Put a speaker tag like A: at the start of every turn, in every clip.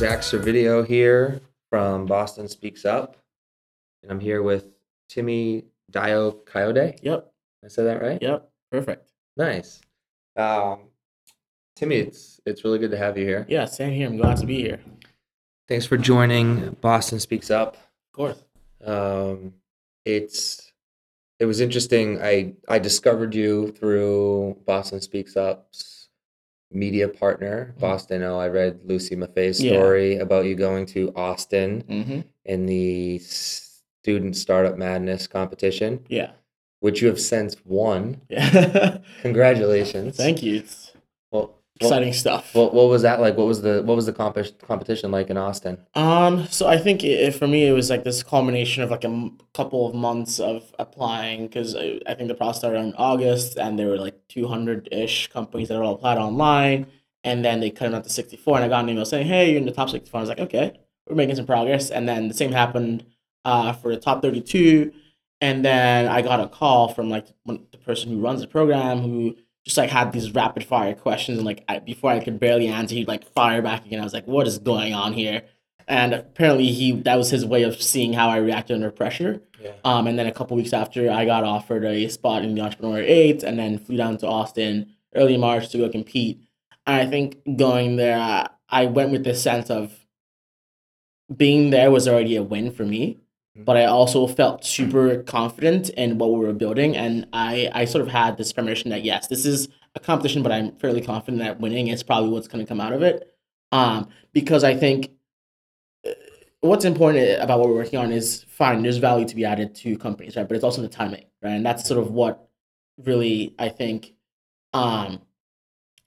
A: Zach Servideo here from Boston Speaks Up. And I'm here with Timmy Dio Coyote.
B: Yep.
A: I said that right?
B: Yep. Perfect.
A: Nice. Um, Timmy, it's it's really good to have you here.
B: Yeah, same here. I'm glad to be here.
A: Thanks for joining Boston Speaks Up.
B: Of course.
A: Um, it's it was interesting. I I discovered you through Boston Speaks Up's media partner,
B: Mhm.
A: Boston. Oh, I read Lucy Maffei's
B: Yeah.
A: story about you going to Austin
B: Mm-hmm.
A: in the Student Startup Madness competition,
B: Yeah.
A: which you have since won.
B: Yeah.
A: Congratulations!
B: Thank you. It's
A: Well,
B: exciting stuff.
A: What, what was that like? What was the what was the comp- competition like in Austin?
B: Um, so I think it, for me, it was like this culmination of like a m- couple of months of applying because I, I think the process started in August and there were like 200 ish companies that all applied online. And then they cut it out to 64. And I got an email saying, hey, you're in the top 64. I was like, okay, we're making some progress. And then the same happened uh, for the top 32. And then I got a call from like the person who runs the program who just like had these rapid fire questions and like I, before I could barely answer, he'd like fire back again. I was like, what is going on here? And apparently he that was his way of seeing how I reacted under pressure.
A: Yeah.
B: Um, and then a couple weeks after, I got offered a spot in the Entrepreneur Eight, and then flew down to Austin early March to go compete. And I think going there, I, I went with this sense of being there was already a win for me. But I also felt super confident in what we were building, and I I sort of had this premonition that yes, this is a competition, but I'm fairly confident that winning is probably what's going to come out of it, um, because I think uh, what's important about what we're working on is fine. There's value to be added to companies, right? But it's also the timing, right? And that's sort of what really I think um,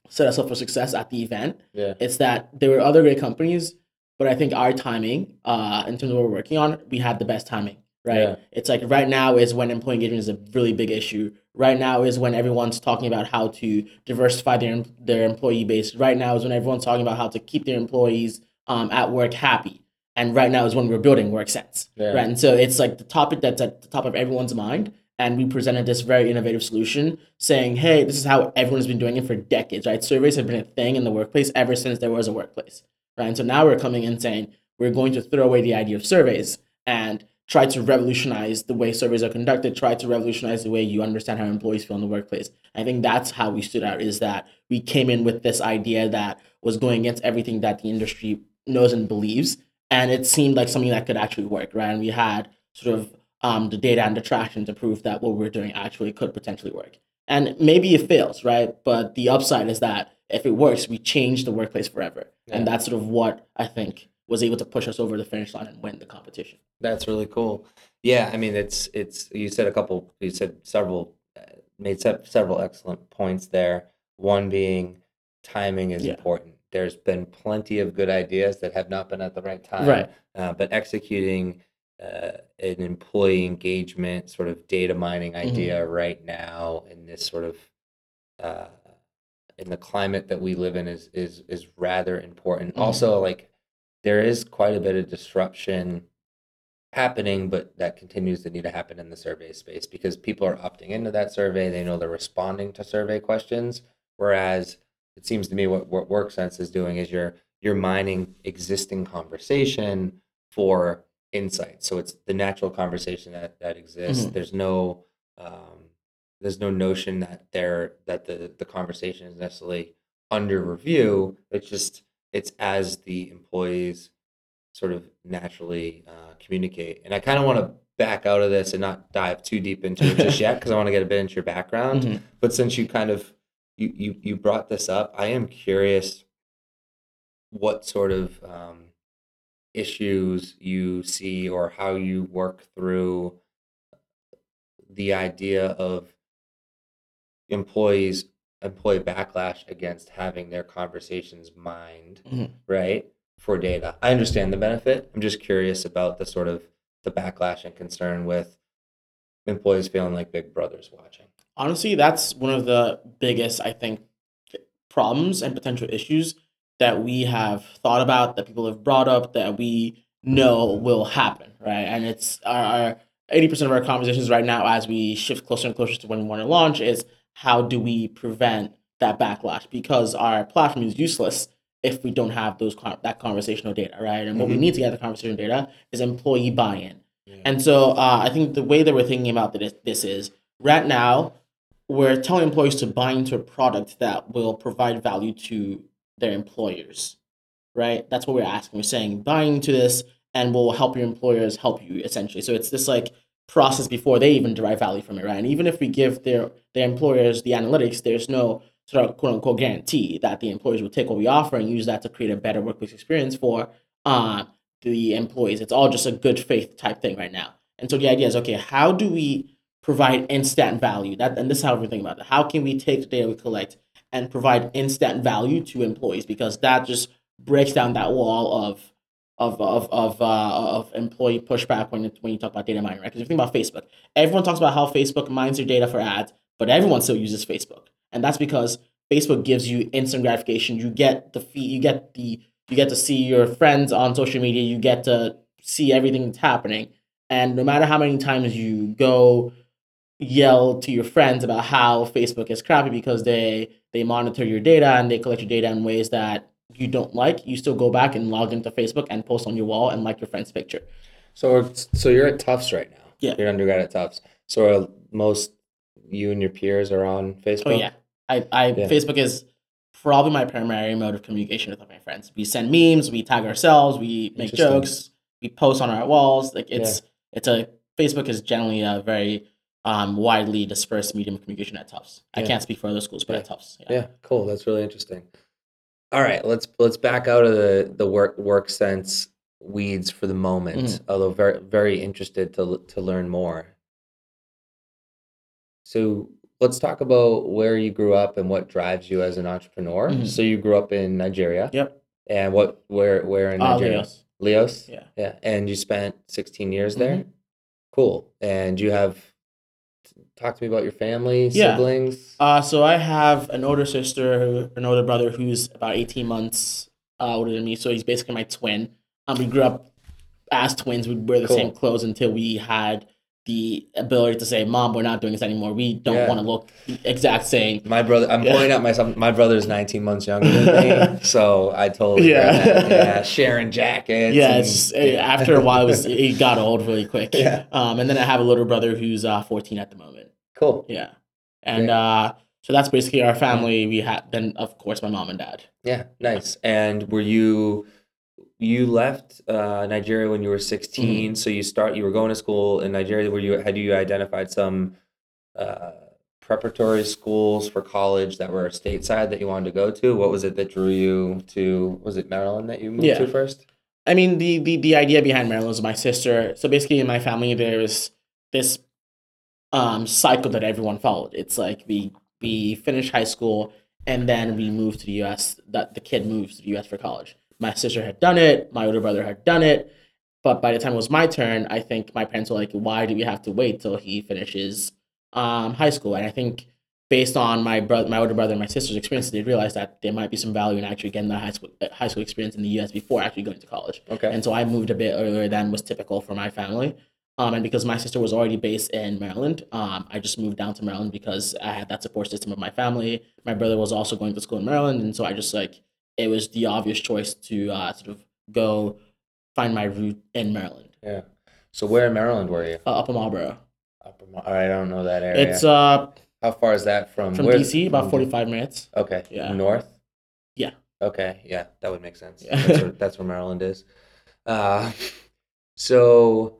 B: set us up for success at the event
A: Yeah.
B: it's that there were other great companies, but I think our timing, uh, in terms of what we're working on, we had the best timing, right?
A: Yeah.
B: It's like right now is when employee engagement is a really big issue. Right now is when everyone's talking about how to diversify their their employee base. Right now is when everyone's talking about how to keep their employees um, at work happy. And right now is when we're building WorkSense,
A: Yeah.
B: right? And so it's like the topic that's at the top of everyone's mind. And we presented this very innovative solution saying, hey, this is how everyone's been doing it for decades, right? Surveys have been a thing in the workplace ever since there was a workplace, right? And so now we're coming in saying we're going to throw away the idea of surveys and try to revolutionize the way surveys are conducted, try to revolutionize the way you understand how employees feel in the workplace. I think that's how we stood out is that we came in with this idea that was going against everything that the industry knows and believes. And it seemed like something that could actually work, right? And we had sort of um, the data and the traction to prove that what we're doing actually could potentially work. And maybe it fails, right? But the upside is that if it works, we change the workplace forever. And that's sort of what I think was able to push us over the finish line and win the competition.
A: That's really cool. Yeah, I mean, it's it's you said a couple, you said several, uh, made se- several excellent points there. One being timing is
B: Yeah.
A: important. There's been plenty of good ideas that have not been at the right time,
B: Right.
A: Uh, but executing uh, an employee engagement sort of data mining idea right now in this sort of uh, in the climate that we live in is is is rather important.
B: Mhm.
A: Also, like there is quite a bit of disruption happening, but that continues to need to happen in the survey space because people are opting into that survey. They know they're responding to survey questions. Whereas it seems to me what, what WorkSense is doing is you're you're mining existing conversation for insight. So it's the natural conversation that, that exists.
B: Mhm.
A: There's no um, there's no notion that there that the, the conversation is necessarily under review. It's just it's as the employees sort of naturally uh, communicate. And I kind of want to back out of this and not dive too deep into it just yet because I want to get a bit into your background.
B: Mhm.
A: But since you kind of you you you brought this up, I am curious what sort of um, issues you see or how you work through the idea of employees employee backlash against having their conversations mined
B: Mhm.
A: right for data i understand the benefit i'm just curious about the sort of the backlash and concern with employees feeling like big brother's watching
B: honestly, that's one of the biggest, I think, problems and potential issues that we have thought about, that people have brought up, that we know will happen, right? And it's our eighty percent of our conversations right now, as we shift closer and closer to when we want to launch, is how do we prevent that backlash? Because our platform is useless if we don't have those that conversational data, right? And what we
A: Mhm.
B: need to get the conversational data is employee buy-in.
A: Yeah.
B: And so uh, I think the way that we're thinking about this, this is right now we're telling employees to buy into a product that will provide value to their employers, right? That's what we're asking. We're saying buy into this and will help your employers help you essentially. So it's this like process before they even derive value from it, right? And even if we give their their employers the analytics, there's no sort of quote unquote guarantee that the employers will take what we offer and use that to create a better workplace experience for uh, the employees. It's all just a good faith type thing right now. And so the idea is okay, how do we provide instant value? That and this is how we're thinking about it. How can we take the data we collect and provide instant value to employees? Because that just breaks down that wall of of of of uh, of employee pushback when when you talk about data mining, right? Because if you think about Facebook, everyone talks about how Facebook mines your data for ads, but everyone still uses Facebook, and that's because Facebook gives you instant gratification. You get the feed, you get the you get to see your friends on social media. You get to see everything that's happening, and no matter how many times you go yell to your friends about how Facebook is crappy because they they monitor your data and they collect your data in ways that you don't like, you still go back and log into Facebook and post on your wall and like your friend's picture.
A: So, so you're at Tufts right now.
B: Yeah.
A: You're undergrad at Tufts. So, are most you and your peers are on Facebook.
B: Oh yeah, I, I
A: Yeah.
B: Facebook is probably my primary mode of communication with my friends. We send memes, we tag ourselves, we make jokes, we post on our walls. Like it's it's a Facebook is generally a very um, widely dispersed medium of communication at Tufts. I can't speak for other schools, but
A: Yeah.
B: at Tufts, yeah.
A: Yeah, cool. That's really interesting. All right, let's let's back out of the the work work sense weeds for the moment.
B: Mm-hmm.
A: Although very very interested to to learn more. So let's talk about where you grew up and what drives you as an entrepreneur.
B: Mhm.
A: So you grew up in Nigeria.
B: Yep.
A: And what where where in
B: Uh,
A: Nigeria?
B: Lagos.
A: Lagos.
B: Yeah.
A: Yeah. And you spent 16 years there.
B: Mhm.
A: Cool. And you have talk to me about your family,
B: Yeah.
A: siblings.
B: Uh, so I have an older sister, who- an older brother who's about eighteen months uh, older than me. So he's basically my twin. Um, we grew up as twins. We wear the
A: Cool.
B: same clothes until we had the ability to say, "Mom, we're not doing this anymore. We don't
A: Yeah.
B: want to look exact same."
A: My brother, I'm
B: Yeah.
A: pointing out myself. My brother's 19 months younger than me, so I totally
B: Yeah.
A: yeah, yeah, sharing jackets.
B: Yeah,
A: and-
B: it's eh, after a while, it, was, it got old really quick.
A: Yeah.
B: Um, and then I have a little brother who's uh, fourteen at the moment.
A: Cool.
B: Yeah, and
A: Great.
B: uh, so that's basically our family. We had then, of course, my mom and dad.
A: Yeah, nice. And were you you left uh, Nigeria when you were 16?
B: Mm-hmm.
A: So you start you were going to school in Nigeria. Were you had you identified some uh, preparatory schools for college that were stateside that you wanted to go to? What was it that drew you to? Was it Maryland that you moved
B: Yeah.
A: to first?
B: I mean, the, the, the idea behind Maryland was my sister. So basically, in my family, there is this um, cycle that everyone followed. It's like we we finish high school and then we move to the U.S. That the kid moves to the U.S. for college. My sister had done it. My older brother had done it. But by the time it was my turn, I think my parents were like, "Why do we have to wait till he finishes um, high school?" And I think based on my brother, my older brother, and my sister's experiences, they realized that there might be some value in actually getting that high school high school experience in the U.S. before actually going to college.
A: Okay.
B: And so I moved a bit earlier than was typical for my family. Um, and because my sister was already based in Maryland, um, I just moved down to Maryland because I had that support system of my family. My brother was also going to school in Maryland, and so I just like it was the obvious choice to uh, sort of go find my route in Maryland,
A: yeah. So where in Maryland were you?
B: uh, Upper Marlboro.
A: Upper Mar- I don't know that area.
B: It's uh
A: How far is that from
B: from
A: where-
B: DC, about forty five minutes.
A: Okay.
B: Yeah.
A: North.
B: Yeah.
A: Okay. Yeah, that would make sense. Yeah. That's where, that's where Maryland is. Uh, so,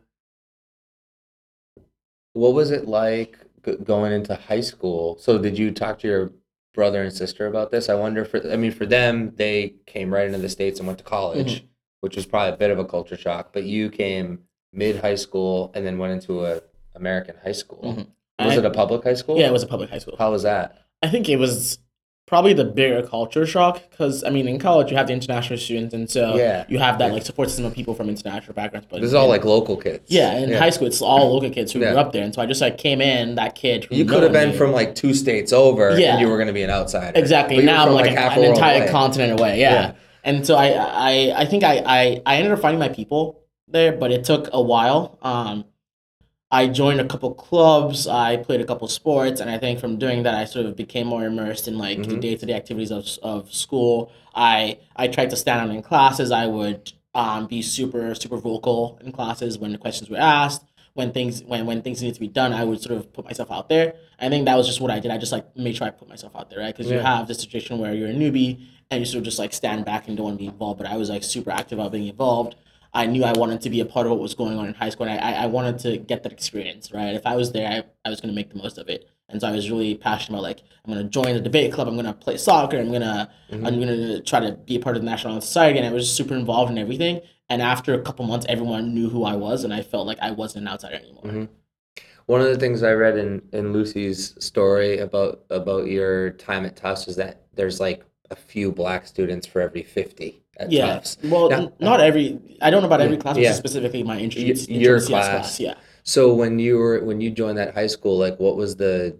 A: what was it like g- going into high school? So, did you talk to your brother and sister about this? I wonder for I mean, for them, they came right into the states and went to college,
B: Mm-hmm.
A: which was probably a bit of a culture shock. But you came mid high school and then went into a American high school.
B: Mhm.
A: Was
B: I-
A: it a public high school?
B: Yeah, it was a public high school.
A: How was that?
B: I think it was probably the bigger culture shock because I mean in college you have the international students and so
A: Yeah.
B: you have that
A: Yeah.
B: like support system of people from international backgrounds. But
A: This is all like local kids.
B: yeah, in high school it's all local kids who
A: Yeah.
B: grew up there, and so I just like came in that kid. Who
A: You could have been
B: knew.
A: from like two states over,
B: Yeah.
A: and you were going to be an outsider.
B: exactly
A: But
B: now I'm like,
A: half
B: an, an entire
A: away.
B: continent away. Yeah.
A: Yeah.
B: and so I, I I think I, I I ended up finding my people there, but it took a while. Um, I joined a couple clubs. I played a couple sports, and I think from doing that, I sort of became more immersed in like the
A: Mhm.
B: day to day activities of of school. I I tried to stand out in classes. I would um, be super super vocal in classes when the questions were asked. When things when when things needed to be done, I would sort of put myself out there. I think that was just what I did. I just like made sure I put myself out there, right? Because you have this situation where you're a newbie and you sort of just like stand back and don't want to be involved. But I was like super active about being involved. I knew I wanted to be a part of what was going on in high school, and I, I wanted to get that experience, right? If I was there, I, I was going to make the most of it. And so I was really passionate about like I'm going to join the debate club. I'm going to play soccer. I'm going to
A: Mhm.
B: I'm going to try to be a part of the National Society. And I was super involved in everything. And after a couple months, everyone knew who I was, and I felt like I wasn't an outsider anymore.
A: Mhm. One of the things I read in, in Lucy's story about about your time at Tufts is that there's like a few black students for every 50 at
B: Yeah.
A: Tufts.
B: Well,
A: Now-
B: not every. I don't know about every class, but
A: yeah.
B: specifically my intro,
A: Y- your
B: CS
A: class.
B: Yeah.
A: So when you were when you joined that high school, like what was the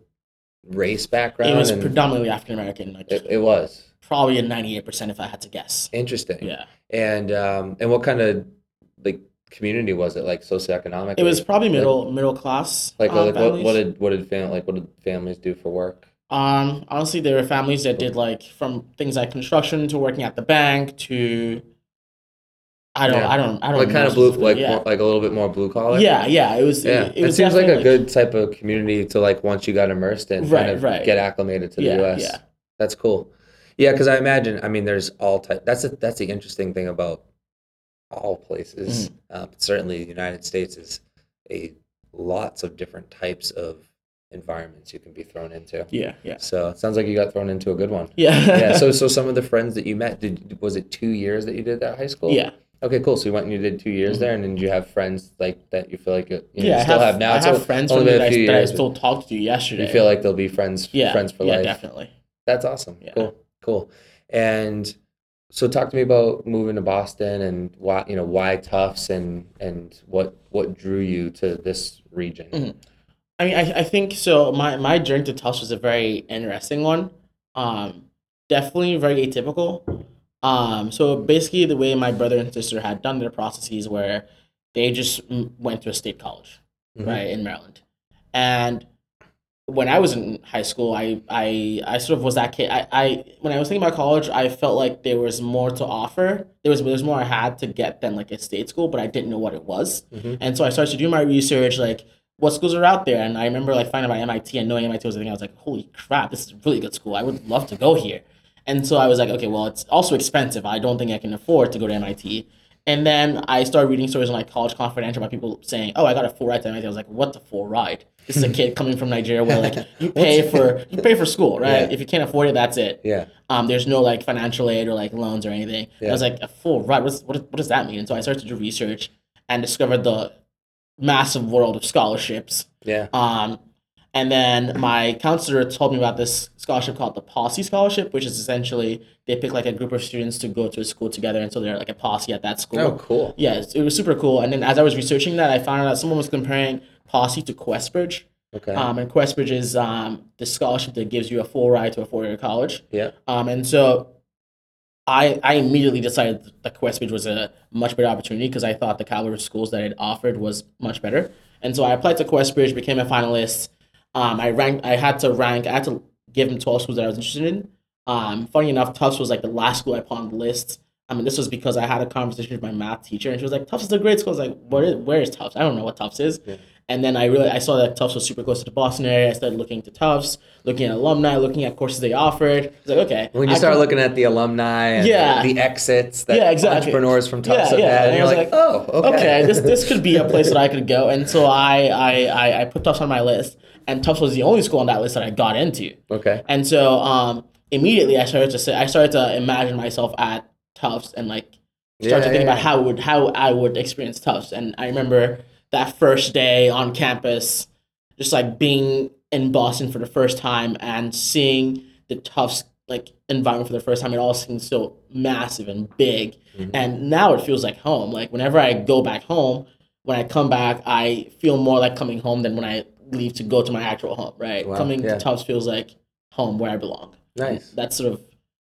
A: race background?
B: It was
A: and
B: predominantly African American, like
A: it, it was
B: probably a ninety eight percent if I had to guess.
A: interesting.
B: Yeah.
A: And um and what kind of like community was it like socioeconomic?
B: It was probably middle middle class.
A: like,
B: uh,
A: like what, what did what did fam- like what did families do for work?
B: Um, honestly, there were families that did like from things like construction to working at the bank to. I don't.
A: Yeah.
B: I don't. I don't.
A: Like
B: know
A: kind of blue like
B: yeah.
A: more, like a little bit more blue collar?
B: yeah, yeah. It was.
A: Yeah,
B: It,
A: it,
B: it was
A: seems like a
B: definitely,
A: good type of community to like once you got immersed in,
B: Right,
A: kind of
B: right.
A: get acclimated to the
B: Yeah,
A: U.S.
B: yeah.
A: That's cool. Yeah, because I imagine. I mean, there's all type. That's a, that's the interesting thing about all places.
B: Mm-hmm.
A: Uh, certainly, the United States is a lots of different types of environments you can be thrown into.
B: Yeah, yeah,
A: So it sounds like you got thrown into a good one.
B: yeah.
A: yeah. So so some of the friends that you met, did was it two years that you did that high school?
B: yeah,
A: Okay, cool. So you went and you did two years
B: Mhm.
A: there, and then you have friends like that you feel like you, you
B: yeah. I
A: still
B: have,
A: have, now?
B: I have friends
A: only
B: from that, I,
A: few
B: that I still talked to you yesterday.
A: You feel like they'll be friends,
B: yeah,
A: friends for
B: yeah,
A: life.
B: definitely.
A: That's awesome.
B: Yeah.
A: Cool, cool. And so, talk to me about moving to Boston and why you know why Tufts and and what what drew you to this region.
B: Mhm. I mean, I, I think so. My my journey to Tufts was a very interesting one. Um, definitely very atypical. Um, so basically, the way my brother and sister had done their processes, where they just went to a state college,
A: Mhm.
B: right in Maryland, and when I was in high school, I I, I sort of was that kid. I, I when I was thinking about college, I felt like there was more to offer. There was there was more I had to get than like a state school, but I didn't know what it was.
A: Mhm.
B: And so I started to do my research, like what schools are out there. And I remember like finding out about MIT and knowing MIT was a thing. I was like, holy crap, this is a really good school. I would love to go here. And so I was like, okay, well, it's also expensive. I don't think I can afford to go to MIT. And then I started reading stories on like College Confidential about people saying, "Oh, I got a full ride to MIT." I was like, "What the full ride? This is a kid coming from Nigeria where like you pay for you pay for school, right?
A: Yeah.
B: If you can't afford it, that's it.
A: Yeah.
B: Um, there's no like financial aid or like loans or anything. And
A: Yeah.
B: I was like, a full ride. What's, what, what does that mean? And so I started to do research and discovered the massive world of scholarships.
A: Yeah.
B: Um, and then my counselor told me about this scholarship called the Posse Scholarship, which is essentially they pick like a group of students to go to a school together, and so they're like a posse at that school.
A: Oh, cool.
B: Yeah, it was super cool. And then as I was researching that, I found out someone was comparing Posse to Questbridge.
A: Okay.
B: Um, and Questbridge is um, the scholarship that gives you a full ride to a four year college.
A: yeah.
B: Um, and so I I immediately decided that Questbridge was a much better opportunity because I thought the caliber of schools that it offered was much better. And so I applied to Questbridge, became a finalist. Um, I ranked. I had to rank. I had to give them twelve schools that I was interested in. Um, funny enough, Tufts was like the last school I put on the list. I mean, this was because I had a conversation with my math teacher, and she was like, "Tufts is a great school." I was like, "Where is where is Tufts? I don't know what Tufts is."
A: Yeah.
B: And then I really I saw that Tufts was super close to the Boston area. I started looking into Tufts, looking at alumni, looking at courses they offered. I was like, okay.
A: When you
B: I
A: start
B: can-
A: looking at the alumni and
B: Yeah.
A: the exits that
B: Yeah, exactly.
A: entrepreneurs from Tufts
B: Yeah,
A: have
B: yeah.
A: had,
B: And
A: and you're like,
B: like,
A: oh, okay.
B: okay, this this could be a place that I could go. And so I I, I, I put Tufts on my list, and Tufts was the only school on that list that I got into.
A: okay.
B: And so um, immediately I started to say I started to imagine myself at Tufts and like start
A: Yeah,
B: to think
A: yeah,
B: about how would how I would experience Tufts. And I remember that first day on campus, just like being in Boston for the first time and seeing the Tufts like environment for the first time. It all seemed so massive and big.
A: Mhm.
B: And now it feels like home. Like whenever I go back home, when I come back, I feel more like coming home than when I leave to go to my actual home. Right,
A: Wow,
B: coming
A: yeah.
B: to Tufts feels like home where I belong.
A: Nice.
B: That's sort of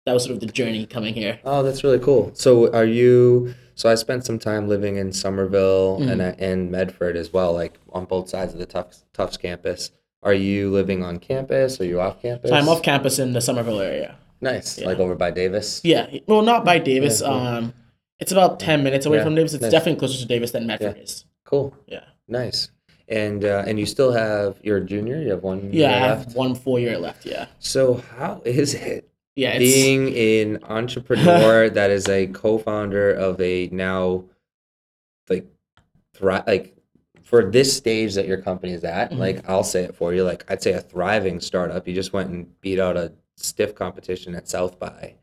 B: that was sort of the journey coming here.
A: Oh, that's really cool. So are you So I spent some time living in Somerville
B: Mhm.
A: and and Medford as well, like on both sides of the Tufts Tufts campus. Are you living on campus? Are you off campus?
B: I'm off campus in the Somerville area.
A: Nice,
B: Yeah.
A: like over by Davis.
B: Yeah, well, not by Davis.
A: Yeah, cool.
B: Um, it's about ten minutes away
A: Yeah,
B: from Davis. It's
A: nice.
B: definitely closer to Davis than Medford is.
A: Cool,
B: Yeah,
A: nice. And uh, and you still have you're a junior. You have one
B: yeah.
A: year
B: I
A: left.
B: one full year left. Yeah,
A: So how is it
B: yeah. It's,
A: being an entrepreneur that is a co-founder of a now like thri- like for this stage that your company is at
B: Mhm.
A: like i'll say it for you like i'd say a thriving startup you just went and beat out a stiff competition at south by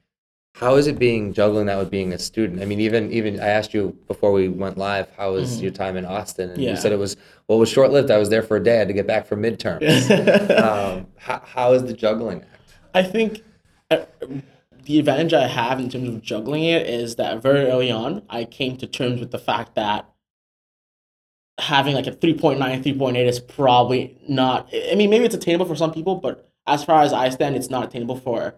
A: how is it being juggling that with being a student i mean even even i asked you before we went live how was
B: Mhm.
A: your time in austin and
B: Yeah.
A: you said it was well it was short-lived i was there for a day i had to get back for midterms um, how, how is the juggling act
B: I think the advantage I have in terms of juggling it is that very early on, I came to terms with the fact that having like a 3.9, 3.8 is probably not, I mean, maybe it's attainable for some people, but as far as I stand, it's not attainable for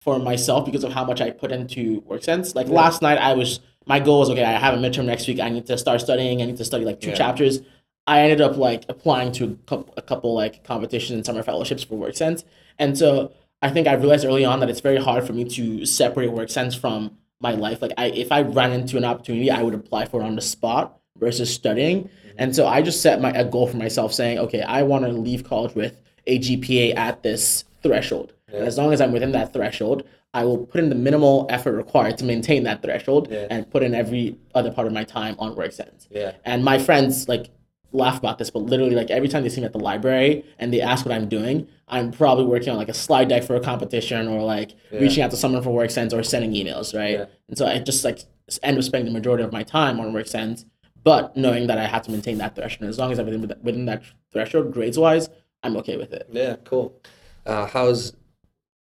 B: for myself because of how much I put into WorkSense. Like
A: Yeah.
B: last night, I was, my goal was, okay, I have a midterm next week. I need to start studying. I need to study like two
A: Yeah.
B: chapters. I ended up like applying to a couple, a couple like competitions and summer fellowships for WorkSense. And so I think I realized early on that it's very hard for me to separate work sense from my life. Like I, if I ran into an opportunity, I would apply for it on the spot versus studying. Mm-hmm. And so I just set my a goal for myself, saying, okay, I want to leave college with a GPA at this threshold. And as long as I'm within that threshold, I will put in the minimal effort required to maintain that threshold
A: Yeah.
B: and put in every other part of my time on WorkSense.
A: yeah
B: And my friends like laugh about this, but literally like every time they see me at the library and they ask what I'm doing, I'm probably working on like a slide deck for a competition or like
A: Yeah.
B: reaching out to someone for WorkSense or sending emails, right?
A: Yeah.
B: And so I just like end up spending the majority of my time on WorkSense, but knowing that I have to maintain that threshold. As long as within, within that threshold, grades wise, I'm okay with it.
A: Yeah, cool. Uh, how's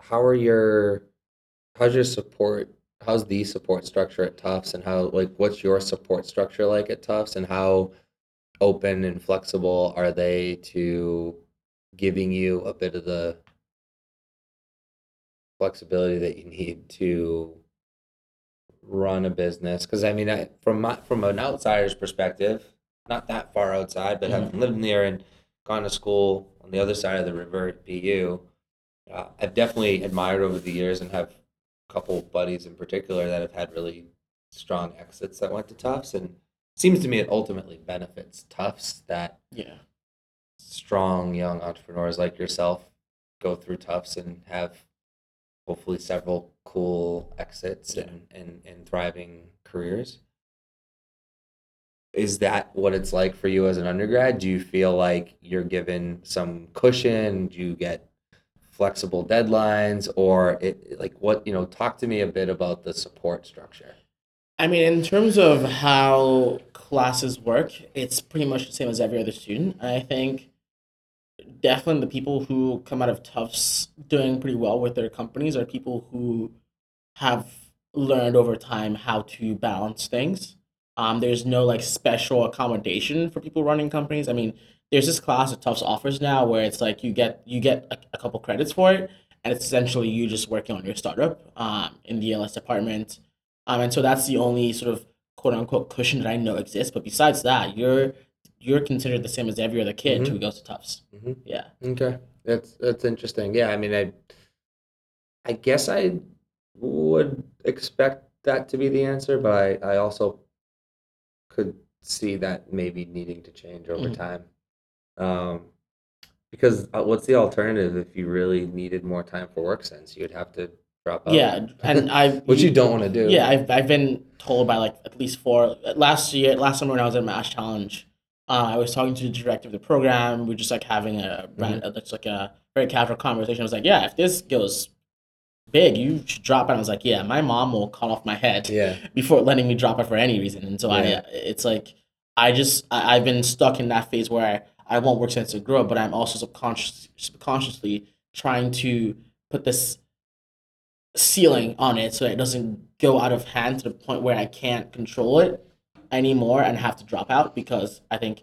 A: how are your how's your support how's the support structure at Tufts and how like what's your support structure like at Tufts and how open and flexible are they to giving you a bit of the flexibility that you need to run a business? Because I mean I, from my from an outsider's perspective not that far outside but having lived near and gone to school on the other side of the river at BU uh, I've definitely admired over the years and have a couple buddies in particular that have had really strong exits that went to Tufts and seems to me it ultimately benefits Tufts that
B: Yeah.
A: strong young entrepreneurs like yourself go through Tufts and have hopefully several cool exits
B: Yeah.
A: and, and, and thriving careers. Is that what it's like for you as an undergrad? Do you feel like you're given some cushion? Do you get flexible deadlines or it like what, you know, talk to me a bit about the support structure.
B: I mean, in terms of how classes work, it's pretty much the same as every other student. I think definitely the people who come out of Tufts doing pretty well with their companies are people who have learned over time how to balance things. Um, there's no like special accommodation for people running companies. I mean, there's this class that Tufts offers now where it's like you get you get a, a couple credits for it, and it's essentially you just working on your startup um, in the ELS department. Um, and so that's the only sort of quote unquote cushion that I know exists. But besides that, you're you're considered the same as every other kid
A: Mhm.
B: who goes to Tufts.
A: Mhm.
B: Yeah.
A: Okay, that's that's interesting. Yeah, I mean, I I guess I would expect that to be the answer, but I I also could see that maybe needing to change over
B: Mhm.
A: time. Um, because uh, what's the alternative if you really needed more time for work sense? You'd have to drop out.
B: Yeah, and I
A: which you don't want to do.
B: Yeah, I've I've been told by like at least four last year last summer when I was at Mass Challenge. Uh, I was talking to the director of the program. We are just like having a mm-hmm. ran it's uh, like a very casual conversation. I was like, yeah, if this goes big, you should drop it. I was like, yeah, my mom will cut off my head
A: Yeah.
B: before letting me drop it for any reason. And so
A: Yeah.
B: I, it's like, I just, I, I've been stuck in that phase where I, I want work sense to grow, but I'm also subconscious, subconsciously trying to put this ceiling on it so it doesn't go out of hand to the point where I can't control it anymore and have to drop out because I think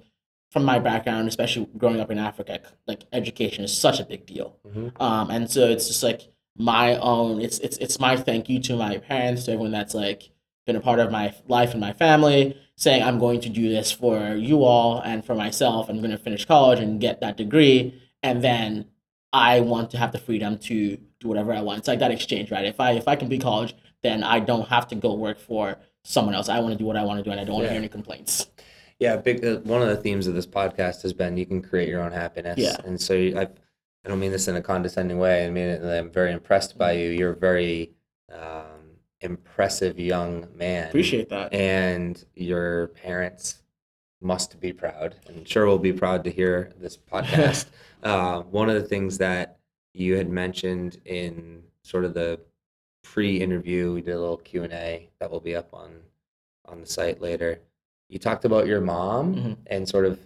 B: from my background, especially growing up in Africa, like education is such a big deal.
A: Mhm.
B: Um, and so it's just like my own, it's, it's, it's my thank you to my parents, to everyone that's like been a part of my life and my family, saying I'm going to do this for you all and for myself. I'm going to finish college and get that degree, and then I want to have the freedom to do whatever I want. It's like that exchange, right? If I if I complete college, then I don't have to go work for someone else. I want to do what I want to do, and I don't want to
A: Yeah.
B: hear any complaints.
A: Yeah, big. Uh, one of the themes of this podcast has been you can create your own happiness.
B: Yeah.
A: and so I, I don't mean this in a condescending way. I mean it, I'm very impressed by you. You're a very um, impressive young man.
B: Appreciate that.
A: And your parents must be proud. I'm sure will be proud to hear this podcast. uh, one of the things that you had mentioned in sort of the pre-interview, we did a little Q and A that will be up on on the site later. You talked about your mom
B: Mhm.
A: and sort of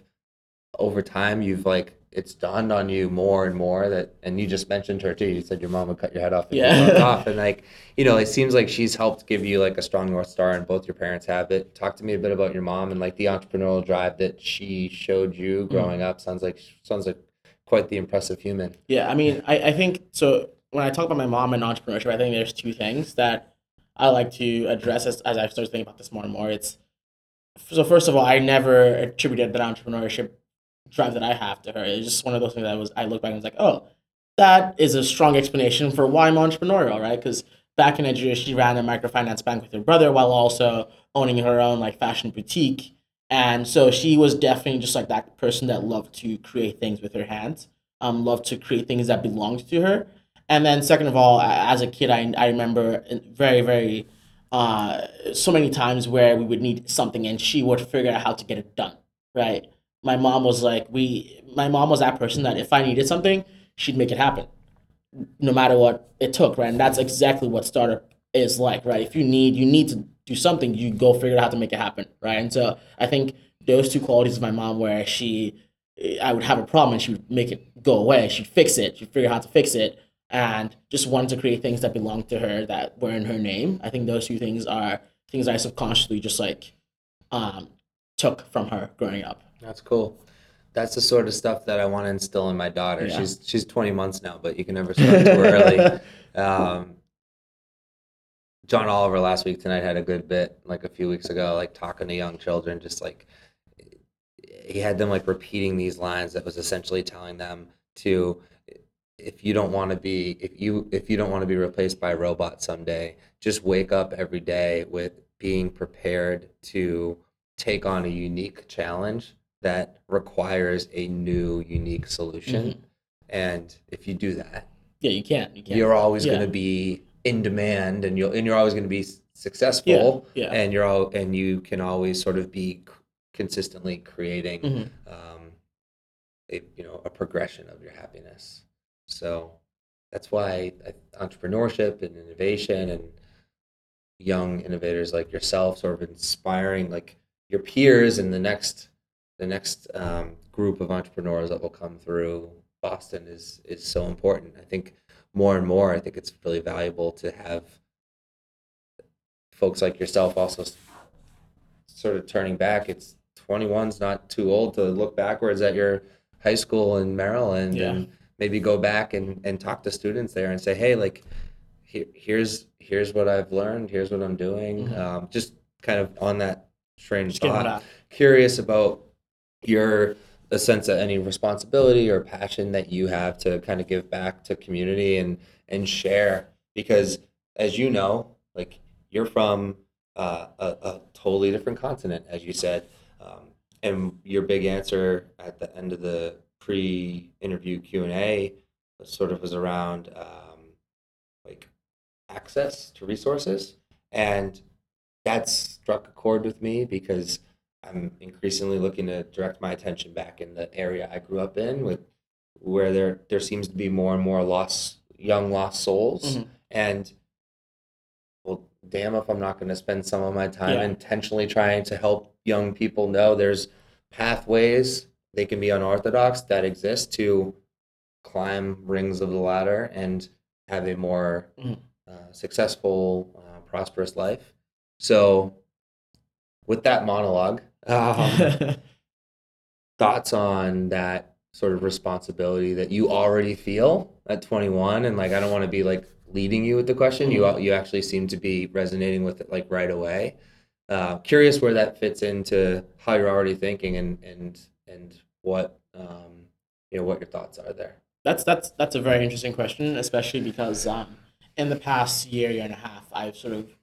A: over time you've like it's dawned on you more and more that and you just mentioned her too. You said your mom would cut your head off and
B: Yeah.
A: you off and like you know, it seems like she's helped give you like a strong north star and both your parents have it. Talk to me a bit about your mom and like the entrepreneurial drive that she showed you growing up. Sounds like sounds like quite the impressive human.
B: Yeah, I mean, I, I think so. When I talk about my mom and entrepreneurship, I think there's two things that I like to address as, as I start thinking about this more and more. It's so first of all, I never attributed that entrepreneurship drive that I have to her. It's just one of those things that I was I look back and was like, oh, that is a strong explanation for why I'm entrepreneurial, right? Because back in Nigeria, she ran a microfinance bank with her brother while also owning her own like fashion boutique. And so she was definitely just like that person that loved to create things with her hands, um, loved to create things that belonged to her. And then second of all, as a kid, I, I remember very, very, uh, so many times where we would need something and she would figure out how to get it done, right? My mom was like, we, my mom was that person that if I needed something, she'd make it happen no matter what it took, right? And that's exactly what startup is like, right? If you need you need to do something, you go figure out how to make it happen, right? And so I think those two qualities of my mom, where she, I would have a problem and she would make it go away. She'd fix it. She'd figure out how to fix it, and just wanted to create things that belonged to her that were in her name. I think those two things are things I subconsciously just like um, took from her growing up.
A: That's cool. That's the sort of stuff that I want to instill in my daughter.
B: Yeah.
A: She's she's 20 months now, but you can never start too early. Um, John Oliver last week tonight had a good bit, like a few weeks ago, like talking to young children, just like he had them like repeating these lines that was essentially telling them to if you don't want to be if you if you don't want to be replaced by a robot someday, just wake up every day with being prepared to take on a unique challenge that requires a new unique solution. Mm-hmm. And if you do that,
B: Yeah, you can't. You can't.
A: you're always
B: Yeah.
A: going to be in demand and you'll and you're always going to be successful
B: yeah.
A: and you're all and you can always sort of be consistently creating
B: Mhm.
A: um, a you know a progression of your happiness so that's why entrepreneurship and innovation and young innovators like yourself sort of inspiring like your peers and the next the next um, group of entrepreneurs that will come through Boston is is so important. I think more and more, I think it's really valuable to have folks like yourself also sort of turning back. It's 21's not too old to look backwards at your high school in Maryland
B: Yeah.
A: and maybe go back and, and talk to students there and say, hey, like here, here's here's what I've learned, here's what I'm doing.
B: Mhm.
A: Um, just kind of on that train of
B: Just give it
A: thought curious about your a sense of any responsibility or passion that you have to kind of give back to community and and share. Because as you know like you're from uh, a, a totally different continent as you said. Um, and your big answer at the end of the pre-interview q&a sort of was around um, like access to resources. And that struck a chord with me because I'm increasingly looking to direct my attention back in the area I grew up in, with where there there seems to be more and more lost young lost souls,
B: Mhm.
A: and well, damn if I'm not going to spend some of my time
B: Yeah.
A: intentionally trying to help young people know there's pathways they can be unorthodox that exist to climb rings of the ladder and have a more
B: Mhm.
A: uh, successful, uh, prosperous life. So, with that monologue, um, thoughts on that sort of responsibility that you already feel at 21 and like i don't want to be like leading you with the question. You
B: Mhm.
A: You you actually seem to be resonating with it like right away. Uh, curious where that fits into how you're already thinking and and and what um, you know what your thoughts are there.
B: That's that's that's a very interesting question, especially because um, in the past year, year and a half, I've sort of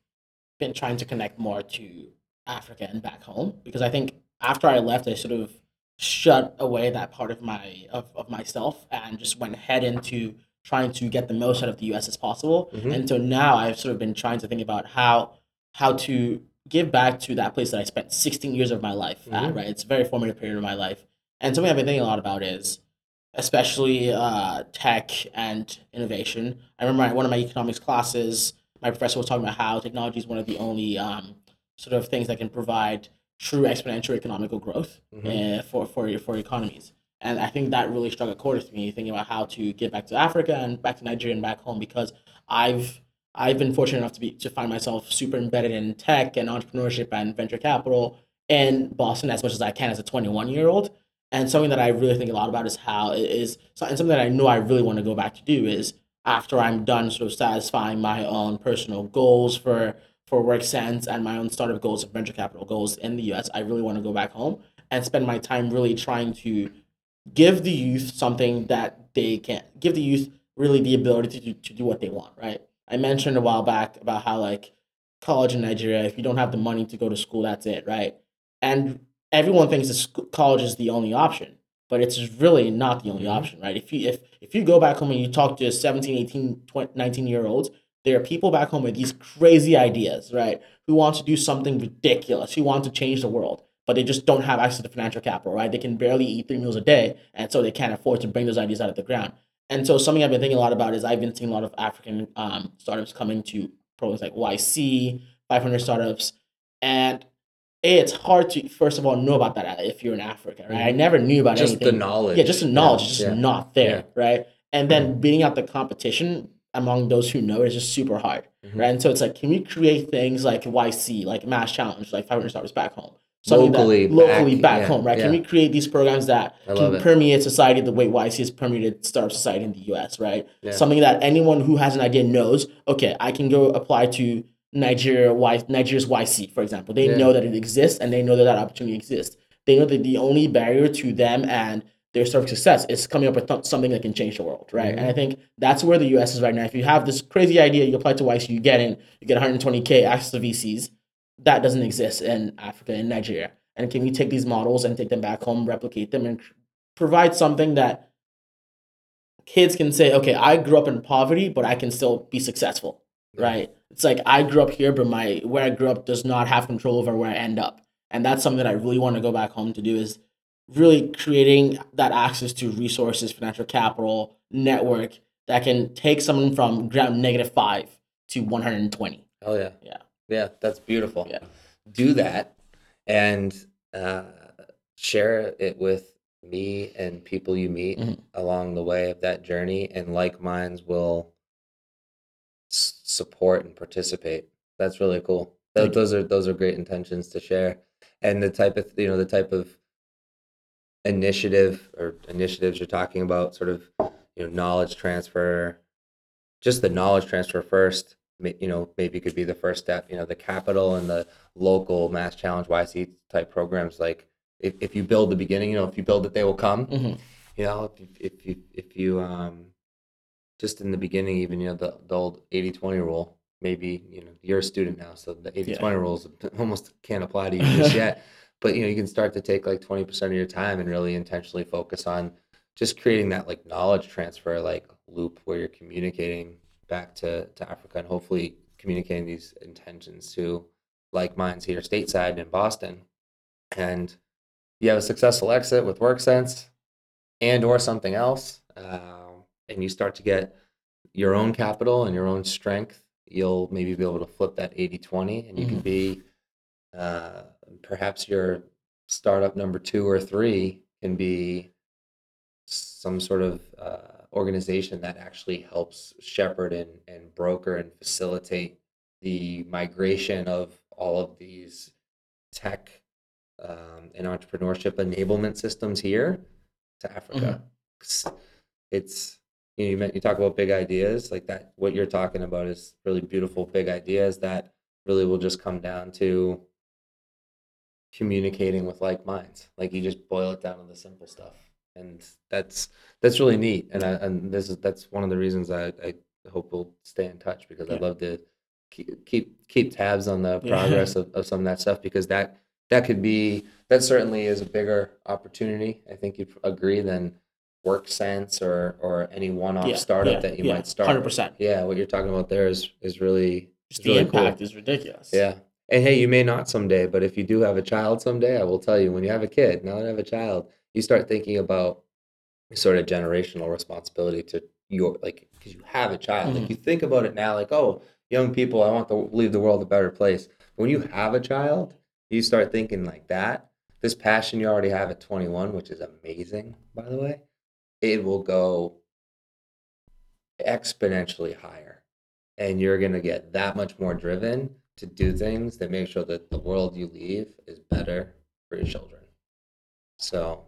B: been trying to connect more to Africa and back home because I think after I left, I sort of shut away that part of my of, of myself and just went head into trying to get the most out of the US as possible.
A: Mhm.
B: And so now I've sort of been trying to think about how how to give back to that place that I spent 16 years of my life at,
A: Mhm.
B: right? It's a very formative period of my life. And something I've been thinking a lot about is especially uh, tech and innovation. I remember in one of my economics classes, my professor was talking about how technology is one of the only um, sort of things that can provide true exponential economical growth
A: Mhm.
B: uh, for, for, for economies. And I think that really struck a chord with me, thinking about how to get back to Africa and back to Nigeria and back home, because I've I've been fortunate enough to be to find myself super embedded in tech and entrepreneurship and venture capital in Boston as much as I can as a 21 year old. And something that I really think a lot about is how it is, and something that I know I really want to go back to do is after I'm done sort of satisfying my own personal goals for for work sense and my own startup goals and venture capital goals in the US, I really want to go back home and spend my time really trying to give the youth something that they can give the youth really the ability to do, to do what they want, right? I mentioned a while back about how like college in Nigeria, if you don't have the money to go to school, that's it, right? And everyone thinks that college is the only option, but it's really not the only
A: Mhm.
B: option, right? If you if if you go back home and you talk to 17, 18, 20, 19 year olds, there are people back home with these crazy ideas, right? Who want to do something ridiculous, who want to change the world, but they just don't have access to financial capital, right? They can barely eat three meals a day, and so they can't afford to bring those ideas out of the ground. And so something I've been thinking a lot about is I've been seeing a lot of African um, startups coming to programs like YC, 500 startups, and a, it's hard to first of all know about that if you're in Africa, right? I
A: Mhm.
B: never knew about
A: Just the knowledge.
B: Yeah, just the knowledge
A: Yeah,
B: is just
A: yeah.
B: not there,
A: Yeah.
B: right? And then beating out the competition among those who know is just super hard,
A: Mhm.
B: right? And so it's like, can we create things like YC, like Mass Challenge, like 500 startups back home? Something that-
A: Locally
B: locally
A: back-
B: back,
A: yeah,
B: home, right?
A: yeah.
B: Can we create these programs that can
A: it.
B: permeate society the way YC has permeated startup society in the US, right?
A: Yeah.
B: Something that anyone who has an idea knows, okay, I can go apply to Nigeria, y, Nigeria's YC, for example. They know that it exists and they know that that opportunity exists. They know that the only barrier to them and their sort of success is coming up with th- something that can change the world, right?
A: Mhm.
B: And I think that's where the US is right now. If you have this crazy idea, you apply to YC, you get in, you get 120K access to VCs. That doesn't exist in Africa and Nigeria. And can we take these models and take them back home, replicate them, and provide something that kids can say, okay, I grew up in poverty, but I can still be successful,
A: Yeah.
B: right? It's like I grew up here, but my where I grew up does not have control over where I end up, and that's something that I really want to go back home to do is really creating that access to resources, financial capital, network that can take someone from ground negative five to one hundred and twenty.
A: Oh yeah.
B: Yeah.
A: Yeah, that's beautiful.
B: Yeah.
A: Do that and uh, share it with me and people you meet
B: Mhm.
A: along the way of that journey, and like minds will s- support and participate. That's really cool. Th- those are those are great intentions to share, and the type of you know the type of initiative or initiatives you're talking about, sort of you know knowledge transfer, just the knowledge transfer first you know maybe could be the first step you know the capital and the local mass challenge yc type programs like if, if you build the beginning you know if you build it they will come.
B: Mhm.
A: you know if you if you if you um just in the beginning even you know the, the old 80-20 rule maybe you know you're a student now so the 80-20 rules almost can't apply to you just yet but you know you can start to take like 20% of your time and really intentionally focus on just creating that like knowledge transfer like loop where you're communicating back to to Africa and hopefully communicating these intentions to like minds here stateside in Boston and you have a successful exit with WorkSense and or something else um, and you start to get your own capital and your own strength you'll maybe be able to flip that 80-20 and you can
B: Mhm.
A: be uh, perhaps your startup number two or three can be some sort of uh, organization that actually helps shepherd and, and broker and facilitate the migration of all of these tech um, and entrepreneurship enablement systems here to Africa. 'Cause It's you, know, you, meant, you talk about big ideas like that. What you're talking about is really beautiful, big ideas that really will just come down to communicating with like minds. Like you just boil it down to the simple stuff, and that's that's really neat. And I, and this is that's one of the reasons I, I hope we'll stay in touch because yeah. I'd love to keep keep keep tabs on the progress yeah. of, of some of that stuff because that that could be that certainly is a bigger opportunity. I think you'd agree than WorkSense or or any one-off yeah, startup yeah, that you might start.
B: Hundred percent.
A: Yeah, what you're talking about there is is really
B: just the really impact cool. is ridiculous.
A: Yeah. And hey, you may not someday, but if you do have a child someday, I will tell you when you have a kid, now that I have a child, you start thinking about sort of generational responsibility to your like because you have a child. Mm-hmm. Like you think about it now, like, oh, young people, I want to leave the world a better place. When you have a child, you start thinking like that. This passion you already have at 21, which is amazing, by the way, it will go exponentially higher. And you're going to get that much more driven to do things that make sure that the world you leave is better for your children. So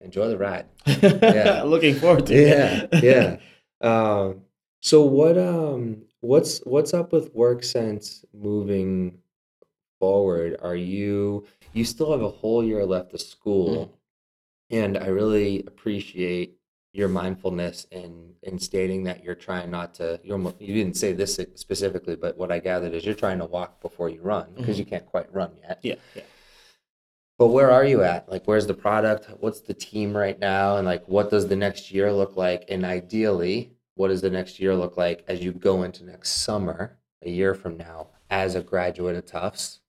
A: enjoy the ride.
B: Yeah. Looking forward to
A: it. Yeah. Yeah. Um, so what um what's what's up with work WorkSense moving forward? Are you you still have a whole year left of school, mm. and I really appreciate your mindfulness in in stating that you're trying not to you're you didn't say this specifically but what i gathered is you're trying to walk before you run because mm-hmm. you can't quite run yet.
B: Yeah yeah.
A: But where are you at? Like where's the product? What's the team right now? And like what does the next year look like? And ideally what does the next year look like as you go into next summer a year from now as a graduate of tufts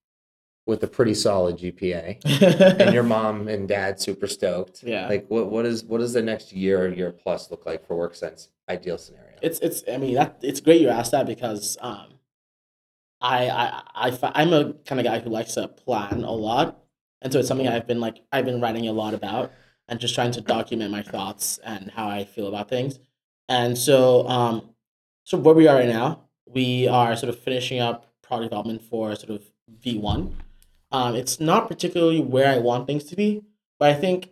A: with a pretty solid GPA, and your mom and dad super stoked.
B: Yeah.
A: Like, what what is what does the next year or year plus look like for WorkSense ideal scenario?
B: It's it's. I mean, that it's great you asked that because um, I I I I'm a kind of guy who likes to plan a lot, and so it's something I've been like I've been writing a lot about and just trying to document my thoughts and how I feel about things. And so um, so where we are right now, we are sort of finishing up product development for sort of V one um, it's not particularly where I want things to be, but I think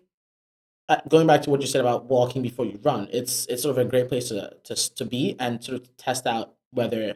B: uh, going back to what you said about walking before you run, it's it's sort of a great place to to to be and sort of test out whether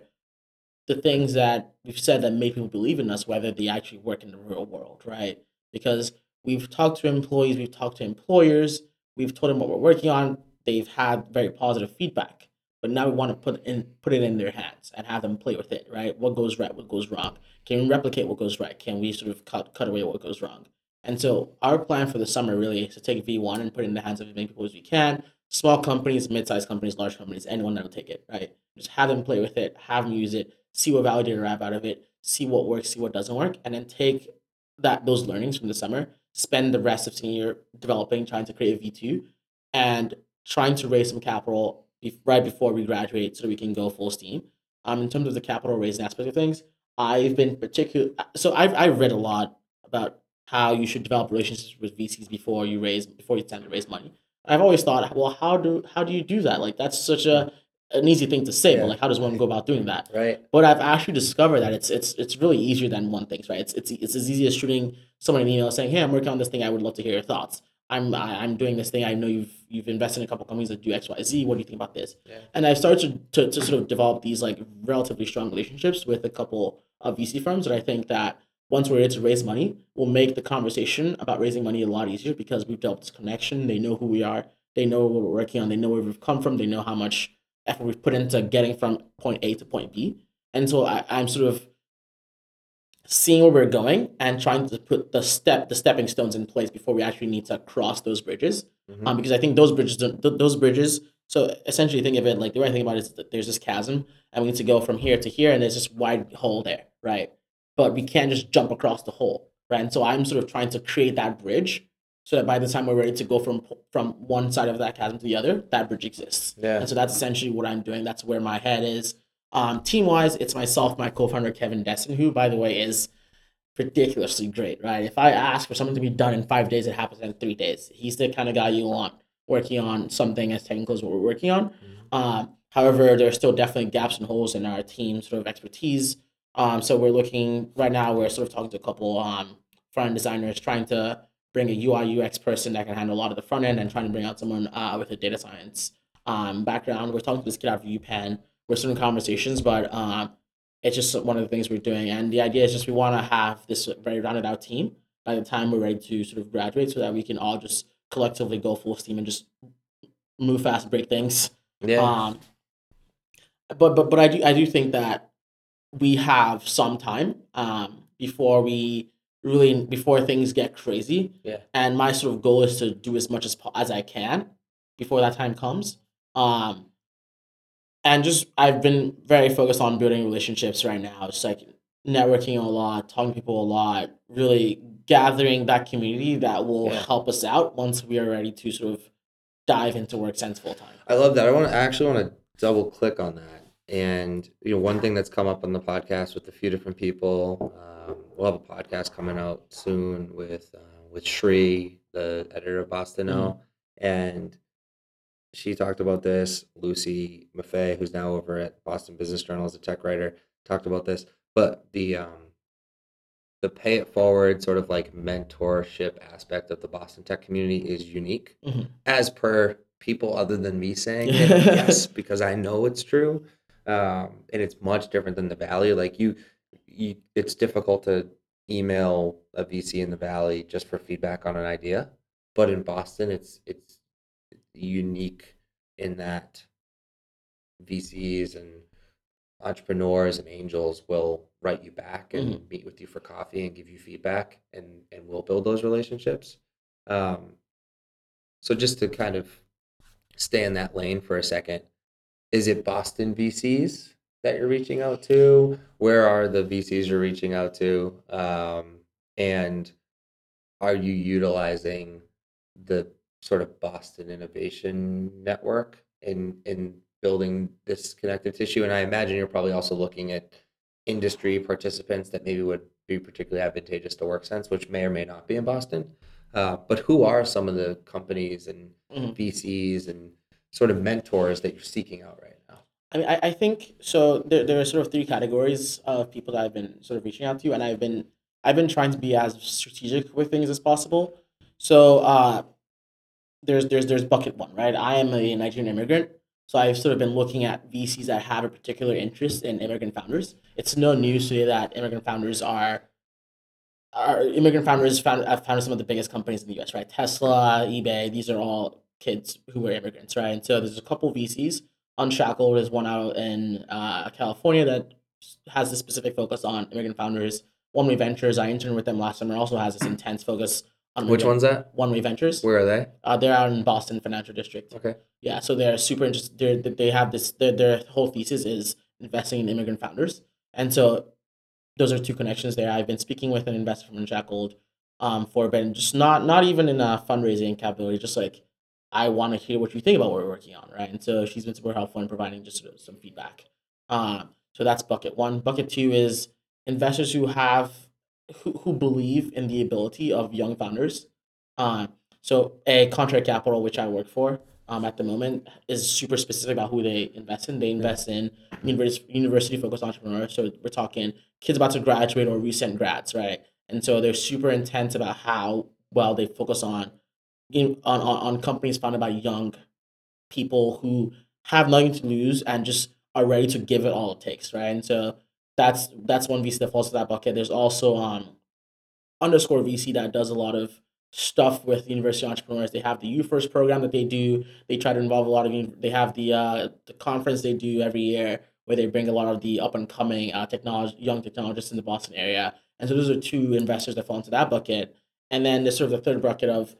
B: the things that we've said that make people believe in us, whether they actually work in the real world, right? Because we've talked to employees, we've talked to employers, we've told them what we're working on. They've had very positive feedback, but now we want to put in put it in their hands and have them play with it, right? What goes right, what goes wrong, can we replicate what goes right? Can we sort of cut cut away what goes wrong? And so our plan for the summer really is to take V1 and put it in the hands of as many people as we can. Small companies, mid-sized companies, large companies, anyone that'll take it, right? Just have them play with it, have them use it, see what validator wrap out of it, see what works, see what doesn't work, and then take that those learnings from the summer, spend the rest of senior developing, trying to create a V2, and trying to raise some capital right before we graduate so we can go full steam. Um, in terms of the capital raising aspect of things, I've been particular. So I've I've read a lot about how you should develop relationships with VCs before you raise before you tend to raise money. I've always thought, well, how do how do you do that? Like that's such a an easy thing to say, yeah. but like how does one go about doing that?
A: Right.
B: But I've actually discovered that it's it's it's really easier than one thinks. Right. It's it's it's as easy as shooting someone an email saying, "Hey, I'm working on this thing. I would love to hear your thoughts." I'm I, I'm doing this thing. I know you've you've invested in a couple companies that do X Y Z. What do you think about this? Yeah. And I've started to, to, to sort of develop these like relatively strong relationships with a couple of VC firms, and I think that once we're able to raise money, will make the conversation about raising money a lot easier because we've developed this connection. They know who we are. They know what we're working on. They know where we've come from. They know how much effort we've put into getting from point A to point B. And so I, I'm sort of seeing where we're going and trying to put the step the stepping stones in place before we actually need to cross those bridges. Mm-hmm. um, because i think those bridges th- those bridges so essentially think of it like the way i think about it is that there's this chasm and we need to go from here to here and there's this wide hole there right? But we can't just jump across the hole right? And so i'm sort of trying to create that bridge so that by the time we're ready to go from from one side of that chasm to the other that bridge exists.
A: Yeah.
B: And so that's essentially what i'm doing. That's where my head is um, team wise, it's myself, my co-founder Kevin Desson, who by the way is ridiculously great, right? If I ask for something to be done in five days, it happens in three days. He's the kind of guy you want working on something as technical as what we're working on. Mm-hmm. Um, however, there are still definitely gaps and holes in our team sort of expertise. Um, so we're looking right now. We're sort of talking to a couple um, front end designers, trying to bring a UI UX person that can handle a lot of the front end, and trying to bring out someone uh, with a data science um, background. We're talking to this kid out of UPenn. We're starting conversations, but um, it's just one of the things we're doing. And the idea is just we want to have this very rounded out team by the time we're ready to sort of graduate, so that we can all just collectively go full steam and just move fast break things.
A: Yeah.
B: Um, but but but I do I do think that we have some time um, before we really before things get crazy.
A: Yeah.
B: And my sort of goal is to do as much as as I can before that time comes. Um, and just I've been very focused on building relationships right now. Just like networking a lot, talking to people a lot, really gathering that community that will
A: Yeah.
B: help us out once we are ready to sort of dive into WorkSense full time.
A: I love that. I want to actually want to double click on that. And you know, one thing that's come up on the podcast with a few different people. Um, we'll have a podcast coming out soon with uh, with Shri, the editor of BostInno, and she talked about this. Lucy Maffei, who's now over at Boston Business Journal as a tech writer, talked about this. But the um, the pay it forward sort of like mentorship aspect of the Boston tech community is unique,
B: Mhm.
A: as per people other than me saying it. yes, because I know it's true, um, and it's much different than the Valley. Like you, you, it's difficult to email a VC in the Valley just for feedback on an idea, but in Boston, it's it's unique in that VCs and entrepreneurs and angels will write you back and meet with you for coffee and give you feedback and and we'll build those relationships. Um, so just to kind of stay in that lane for a second is it boston vcs that you're reaching out to? Where are the vcs you're reaching out to? Um, and are you utilizing the sort of boston innovation network in in building this connective tissue and i imagine you're probably also looking at industry participants that maybe would be particularly advantageous to WorkSense, which may or may not be in Boston. Uh, but who are some of the companies and
B: Mhm.
A: VCs and sort of mentors that you're seeking out right now?
B: I mean, I, I think so. There, there are sort of three categories of people that I've been sort of reaching out to, and I've been I've been trying to be as strategic with things as possible. So uh, there's there's there's bucket one, right? I am a Nigerian immigrant, so I've sort of been looking at VCs that have a particular interest in immigrant founders. It's no news to you that immigrant founders are are immigrant founders found have founded some of the biggest companies in the U.S. Right, Tesla, eBay. These are all kids who were immigrants, right? And so there's a couple VCs. Unshackled is one out in uh, California that has this specific focus on immigrant founders. One Way Ventures, I interned with them last summer, also has this intense focus on
A: Which one's that?
B: One Way Ventures.
A: Where are they?
B: Uh, they're out in Boston Financial District.
A: Okay.
B: Yeah, so they're super interested. They're, they they have this. Their their whole thesis is investing in immigrant founders, and so those are two connections there. I've been speaking with an investor from Unshackled um, for a bit, and just not not even in a fundraising capability, just like I want to hear what you think about what we're working on, right? And so she's been super helpful in providing just sort of some feedback. Um, so that's bucket one. Bucket two is investors who have who, who believe in the ability of young founders. Uh, so a Contrary Capital, which I work for um, at the moment, is super specific about who they invest in. They invest in university university focused entrepreneurs. So we're talking kids about to graduate or recent grads, right? And so they're super intense about how well they focus on in, on, on on companies founded by young people who have nothing to lose and just are ready to give it all it takes, right? And so that's that's one VC that falls to that bucket. There's also um underscore VC that does a lot of stuff with university entrepreneurs. They have the U First program that they do. They try to involve a lot of. They have the uh, the conference they do every year where they bring a lot of the up and coming uh, technology young technologists in the Boston area. And so those are two investors that fall into that bucket. And then there's sort of the third bucket of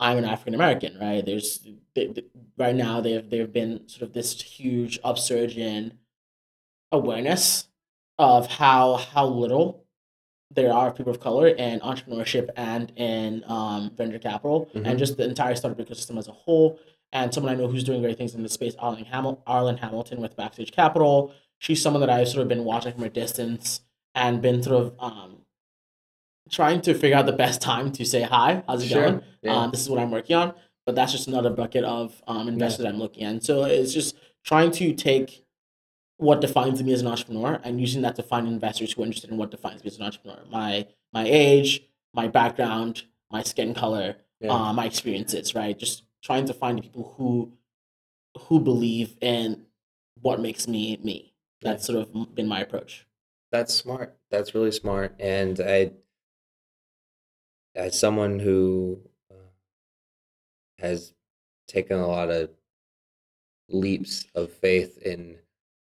B: I'm an African American, right? There's they, they- right now they've they've been sort of this huge upsurge in awareness of how how little there are people of color in entrepreneurship and in um, venture capital
A: Mhm.
B: and just the entire startup ecosystem as a whole. And someone I know who's doing great things in this space, Arlan, Hamil- Arlan Hamilton with Backstage Capital. She's someone that I've sort of been watching from a distance and been sort of um, trying to figure out the best time to say hi. How's it going?
A: Yeah.
B: Um, this is what I'm working on. But that's just another bucket of um, investors I'm looking at. So it's just trying to take what defines me as an entrepreneur and using that to find investors who are interested in what defines me as an entrepreneur. My my age, my background, my skin color,
A: Yeah.
B: uh, my experiences, right? Just trying to find people who who believe in what makes me me. That's sort of been my approach.
A: That's smart. That's really smart. And I, as someone who uh, has taken a lot of leaps of faith in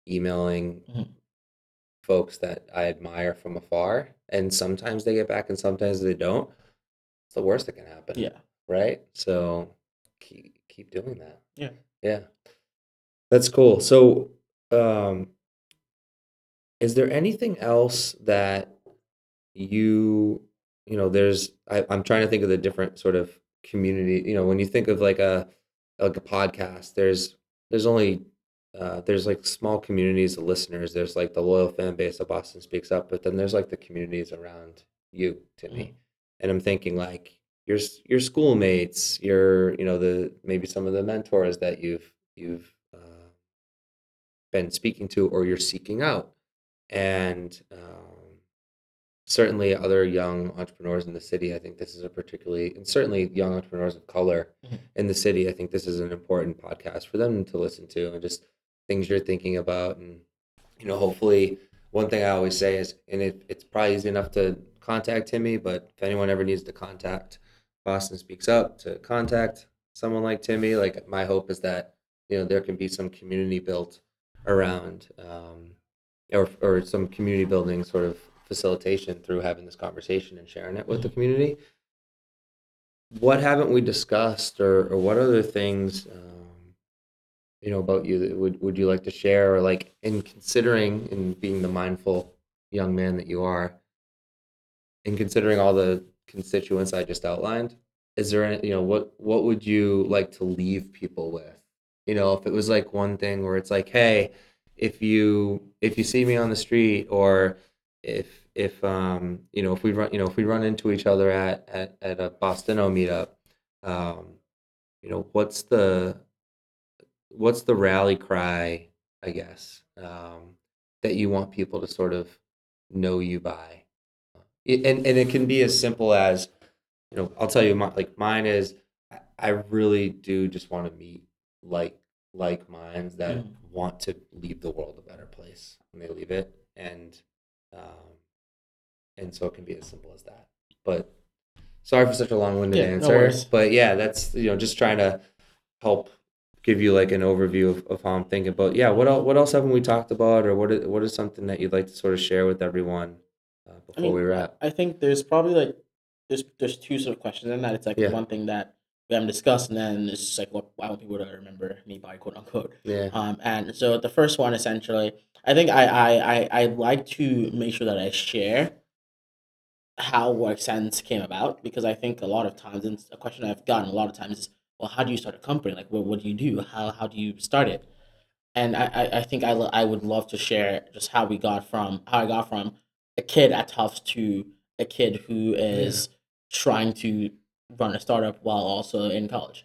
A: emailing
B: Mhm.
A: folks that I admire from afar, and sometimes they get back and sometimes they don't. It's the worst that can happen.
B: Yeah.
A: Right? So keep keep doing that.
B: Yeah.
A: Yeah. That's cool. So um is there anything else that you you know there's I, i'm trying to think of the different sort of community you know when you think of like a like a podcast there's there's only uh, there's like small communities of listeners there's like the loyal fan base of boston speaks up but then there's like the communities around you timmy and i'm thinking like your your schoolmates your you know the maybe some of the mentors that you've you've uh, been speaking to or you're seeking out and um, certainly other young entrepreneurs in the city. I think this is a particularly, and certainly young entrepreneurs of color
B: Mhm.
A: in the city. I think this is an important podcast for them to listen to, and just things you're thinking about, and you know, hopefully, one thing I always say is, and it, it's probably easy enough to contact Timmy, but if anyone ever needs to contact Boston Speaks Up to contact someone like Timmy, like my hope is that you know there can be some community built around. Um, or or some community building sort of facilitation through having this conversation and sharing it with the community. What haven't we discussed, or or what other things, um, you know, about you that would would you like to share, or like in considering and being the mindful young man that you are, in considering all the constituents I just outlined, is there any, you know, what what would you like to leave people with? You know, if it was like one thing where it's like, hey, if you if you see me on the street or if if um you know if we run you know if we run into each other at at, at a BostInno meetup um you know what's the what's the rally cry I guess um that you want people to sort of know you by It- and and it can be as simple as you know I'll tell you my, like mine is I- really do just want to meet like like minds that
B: Mhm.
A: want to leave the world a better place when they leave it and um and so it can be as simple as that but sorry for such a long-winded
B: Yeah,
A: answer
B: worries.
A: but yeah that's you know just trying to help give you like an overview of, of how i'm thinking but yeah what else what else haven't we talked about or what is, what is something that you'd like to sort of share with everyone uh, before
B: I mean,
A: we wrap
B: I think there's probably like there's there's two sort of questions in that. It's like
A: Yeah.
B: one thing that we haven't discussed, and then it's just like what I want people to remember me by, quote unquote.
A: yeah
B: Um, and so the first one essentially, I think I I I, I like to make sure that I share how WorkSense came about because I think a lot of times, and it's a question I've gotten a lot of times is, well, how do you start a company? Like, what, what do you do? How, how do you start it? And I, I, I think I, lo- I would love to share just how we got from, how I got from a kid at Tufts to a kid who is trying to run a startup while also in college.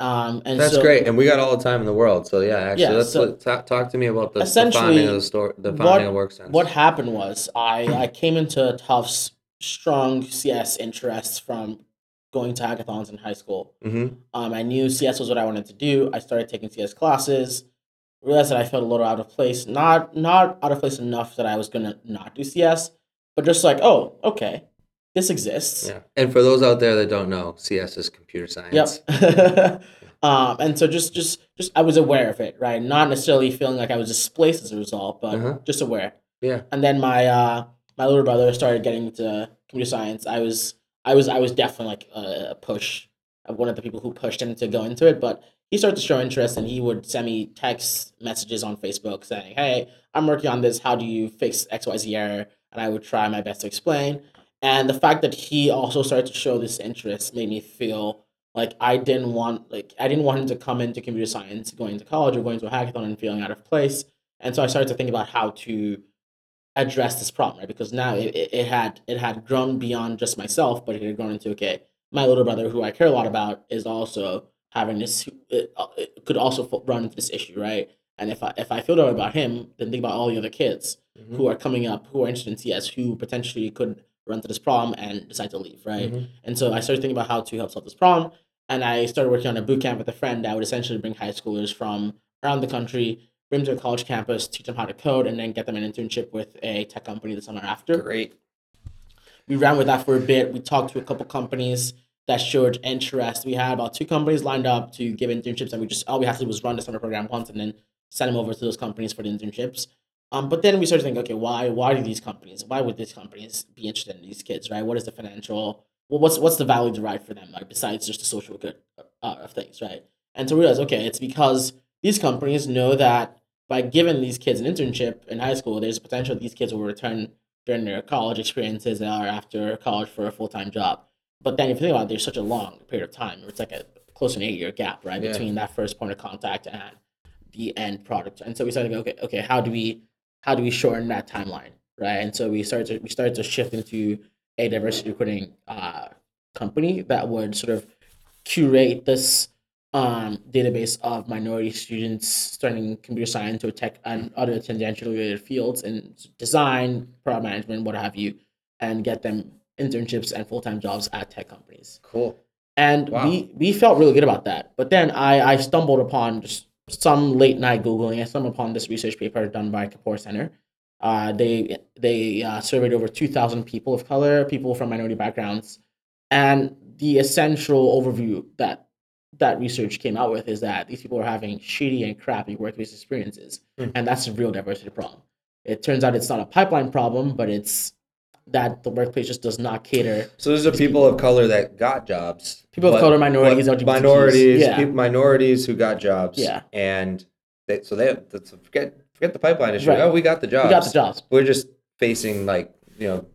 B: Um, and
A: that's
B: so,
A: great and we got all the time in the world so yeah actually
B: Yeah,
A: let's
B: so-
A: let, ta- talk to me about the, the
B: Essentially,
A: founding of the store the
B: what-
A: founding of WorkSense
B: What happened was I, I came into Tufts strong CS interests from going to hackathons in high school.
A: hmm
B: Um, I knew CS was what I wanted to do. I started taking CS classes. Realized that I felt a little out of place. Not not out of place enough that I was gonna not do CS, but just like, oh, okay, this exists.
A: yeah and for those out there that don't know cs is computer science
B: Yep. um, and so just just just I was aware of it, right? Not necessarily feeling like I was displaced as a result, but
A: Uh-huh.
B: just aware.
A: Yeah.
B: And then my uh my little brother started getting into computer science. I was I was I was definitely like a, a push uh, one of the people who pushed him to go into it, but he started to show interest and he would send me text messages on Facebook saying, "Hey, I'm working on this. How do you fix XYZ error?" And I would try my best to explain. And the fact that he also started to show this interest made me feel like I didn't want like I didn't want him to come into computer science going to college or going to a hackathon and feeling out of place. And so I started to think about how to address this problem, right? Because now it, it, had it had grown beyond just myself, but it had grown into okay, my little brother, who I care a lot about, is also having this. It, it could also run into this issue, right? And if I if I feel that about him, then think about all the other kids
A: Mhm.
B: who are coming up who are interested in CS who potentially could run into this problem and decide to leave, right?
A: Mhm.
B: And so I started thinking about how to help solve this problem. and I started working on a boot camp with a friend that would essentially bring high schoolers from around the country, bring them to a college campus, teach them how to code, and then get them an internship with a tech company the summer after.
A: Great.
B: We ran with that for a bit. We talked to a couple companies that showed interest. We had about two companies lined up to give internships, and we just all we had to do was run the summer program once and then send them over to those companies for the internships. Um, but then we started thinking, okay, why why do these companies? Why would these companies be interested in these kids, right? What is the financial? Well, what's what's the value derived for them, like besides just the social good uh, of things, right? And to realize, okay, it's because these companies know that by giving these kids an internship in high school, there's a potential these kids will return during their college experiences or after college for a full time job. But then if you think about it, there's such a long period of time. It's like a close to an eight year gap, right,
A: Yeah.
B: between that first point of contact and the end product. And so we started to go, okay, okay, how do we how do we shorten that timeline, right? And so we started to we started to shift into a diversity recruiting uh, company that would sort of curate this um, database of minority students studying computer science or tech and other tangentially related fields in design, product management, what have you, and get them internships and full time jobs at tech companies.
A: Cool.
B: And
A: Wow.
B: we we felt really good about that. But then I I stumbled upon just some late night googling. I stumbled upon this research paper done by Kapor Center. Uh, they they uh, surveyed over two thousand people of color, people from minority backgrounds, and the essential overview that that research came out with is that these people are having shitty and crappy workplace experiences,
A: Hmm.
B: and that's a real diversity problem. It turns out it's not a pipeline problem, but it's that the workplace just does not cater
A: So those are people of color that got jobs.
B: People of color, minorities, LGBTQs.
A: minorities,
B: Yeah.
A: peop- minorities who got jobs.
B: Yeah.
A: And they, so they that's, forget forget the pipeline issue.
B: Right.
A: Oh, we got the jobs.
B: we got the jobs.
A: We're just facing like you know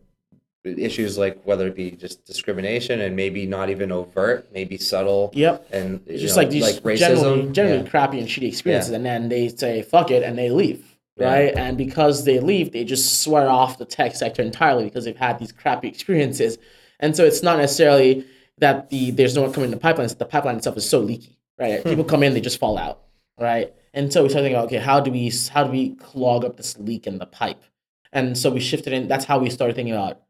A: issues like whether it be just discrimination and maybe not even overt, maybe subtle
B: Yep.
A: and you
B: just
A: know,
B: like these
A: like
B: generally,
A: racism.
B: generally
A: Yeah.
B: crappy and shitty experiences, and then they say fuck it and they leave,
A: Yeah.
B: right? And because they leave, they just swear off the tech sector entirely because they've had these crappy experiences, and so it's not necessarily that the there's no one coming in the pipeline; it's the pipeline itself is so leaky, right?
A: Hmm.
B: People come in, they just fall out, right? And so we started thinking, okay, how do we how do we clog up this leak in the pipe? And so we shifted in. That's how we started thinking about